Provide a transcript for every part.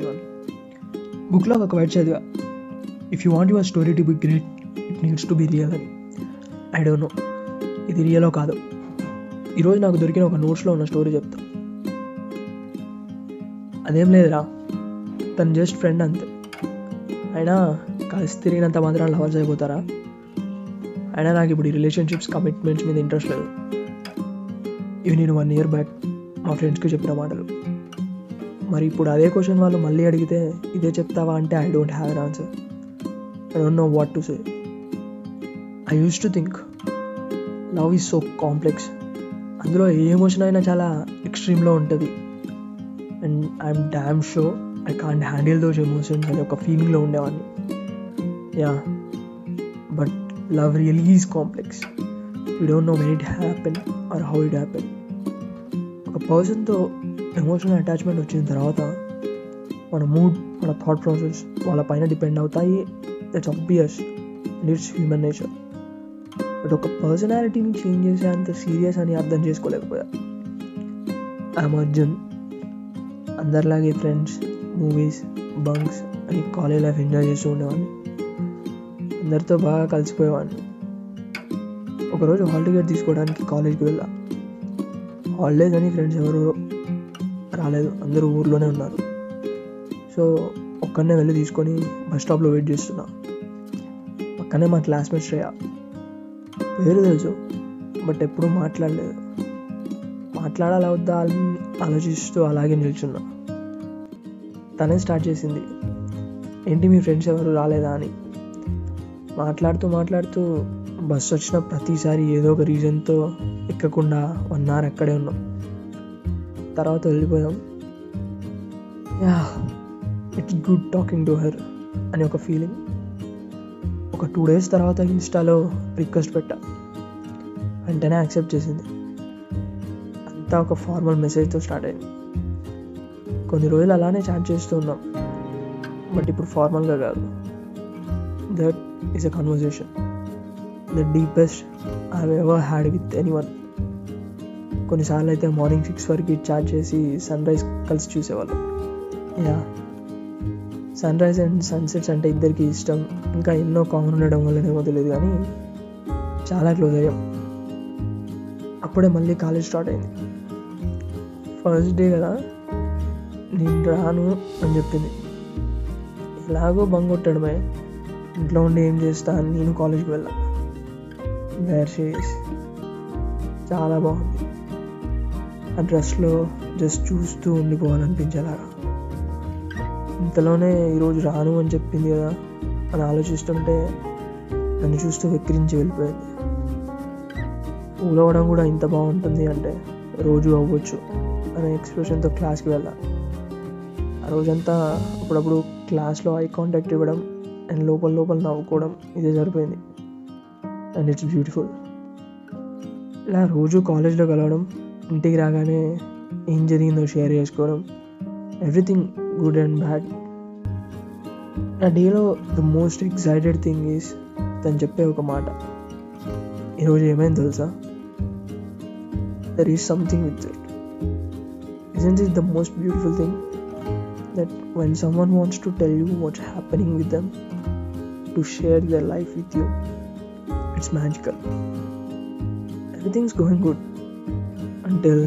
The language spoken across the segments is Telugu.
ఎవ్రీవన్ బుక్లో ఒక వైట్ చదివా if you want your story to be great it needs to be real అని ఐ డోంట్ నో ఇది రియలో కాదు. ఈరోజు నాకు దొరికిన ఒక నోట్స్లో ఉన్న స్టోరీ చెప్తా. అదేం లేదురా. తను జస్ట్ ఫ్రెండ్ అంతే. అయినా కలిసి తిరిగినంత మాత్రం లవర్స్ అయిపోతారా? అయినా నాకు ఇప్పుడు ఈ రిలేషన్షిప్స్ కమిట్మెంట్స్ మీద ఇంట్రెస్ట్ లేదు. ఇవి నేను వన్ ఇయర్ బ్యాక్ మా ఫ్రెండ్స్కి చెప్పిన మాటలు. మరి ఇప్పుడు అదే క్వశ్చన్ వాళ్ళు మళ్ళీ అడిగితే ఇదే చెప్తావా అంటే I don't have an answer I don't know what to say I use to think love is so complex అందులో ఏ ఎమోషన్ అయినా చాలా ఎక్స్ట్రీమ్లో ఉంటుంది. And I'm damn sure I can't handle those emotions అనే ఒక ఫీలింగ్లో ఉండేవాడిని. Yeah but love really is complex you don't know when it happen or how it happen ఒక పర్సన్తో ఎమోషనల్ అటాచ్మెంట్ వచ్చిన తర్వాత మన మూడ్ మన థాట్ ప్రాసెస్ వాళ్ళ పైన డిపెండ్ అవుతాయి. It's obvious and it's human nature but ఒక పర్సనాలిటీని చేంజ్ చేసే అంత సీరియస్ అని అర్థం చేసుకోలేకపోయా. ఐఎమ్ అర్జున్ అందరిలాగే ఫ్రెండ్స్ మూవీస్ బంక్స్ అని కాలేజ్ లైఫ్ ఎంజాయ్ చేస్తూ ఉండేవాడిని. అందరితో బాగా కలిసిపోయేవాడిని. ఒకరోజు హాల్ టికెట్ తీసుకోవడానికి కాలేజ్కి వెళ్ళా. హాలిడేస్ అని ఫ్రెండ్స్ ఎవరు రాలేదు. అందరూ ఊర్లోనే ఉన్నారు. సో ఒక్కడనే వెళ్ళి తీసుకొని బస్ స్టాప్లో వెయిట్ చేస్తున్నా. పక్కనే మా క్లాస్మేట్ శ్రేయ. పేరు తెలుసు బట్ ఎప్పుడూ మాట్లాడలేదు. మాట్లాడాలా వద్దా అని ఆలోచిస్తూ అలాగే నిల్చున్నా. తనే స్టార్ట్ చేసింది ఏంటి మీ ఫ్రెండ్స్ ఎవరు రాలేదా? అని. మాట్లాడుతూ మాట్లాడుతూ బస్సు వచ్చిన ప్రతిసారి ఏదో ఒక రీజన్తో ఎక్కకుండా వన్ అవర్ అక్కడే ఉన్నాం. తర్వాత వెళ్ళిపోయాం yeah it's good talking to her అని ఒక ఫీలింగ్ ఒక టూ డేస్ తర్వాత ఇన్స్టాలో రిక్వెస్ట్ పెట్టా. వెంటనే యాక్సెప్ట్ చేసింది. అంతా ఒక ఫార్మల్ మెసేజ్తో స్టార్ట్ అయింది. కొన్ని రోజులు అలానే చాట్ చేస్తూ ఉన్నాం. బట్ ఇప్పుడు ఫార్మల్గా కాదు. That is a conversation the deepest I ever had with anyone కొన్నిసార్లు అయితే మార్నింగ్ సిక్స్ వరకు చార్జ్ చేసి సన్ రైజ్ కలిసి చూసేవాళ్ళం. Yeah. Sunrise and sunsets అంటే ఇద్దరికి ఇష్టం. ఇంకా ఎన్నో కామన్ ఉండడం వల్లనేమో తెలియదు కానీ చాలా క్లోజ్ అయ్యాం. అప్పుడే మళ్ళీ కాలేజ్ స్టార్ట్ అయింది. ఫస్ట్ డే కదా నేను రాను అని చెప్పింది. ఎలాగో బంగొట్టడమే ఇంట్లో ఉండి ఏం చేస్తా అని నేను కాలేజ్కి వెళ్ళా. వేర్ షీస్ చాలా బాగుంది. ఆ డ్రెస్లో జస్ట్ చూస్తూ ఉండిపోవాలనిపించేలాగా ఇంతలోనే ఈరోజు రాను అని చెప్పింది కదా అని ఆలోచిస్తుంటే నన్ను చూస్తూ వెక్కిరించి వెళ్ళిపోయింది. ఊలవడం కూడా ఇంత బాగుంటుంది అంటే రోజు అవ్వచ్చు అనే ఎక్స్ప్రెషన్తో క్లాస్కి వెళ్ళాలి ఆ రోజంతా అప్పుడప్పుడు క్లాస్లో ఐ కాంటాక్ట్ ఇవ్వడం అండ్ లోపల లోపల నవ్వుకోవడం ఇదే సరిపోయింది. అండ్ ఇట్స్ బ్యూటిఫుల్ ఇలా రోజు కాలేజ్లో కలవడం ఇంటికి రాగానే ఏం జరిగిందో షేర్ చేసుకోవడం ఎవ్రీథింగ్ గుడ్ అండ్ బ్యాడ్ నా డేలో the most excited thing is తను చెప్పే ఒక మాట ఈరోజు ఏమైంది తెలుసా there is something with it isn't is the most beautiful thing that when someone wants to tell you what's happening with them, to share their life with you, it's magical. Everything's going good until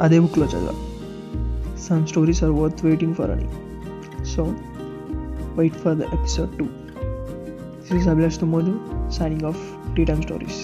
అదే బుక్లో చదివా some stories are worth waiting for అని so wait for the episode two this is Abhilash Thumoju signing off tea time stories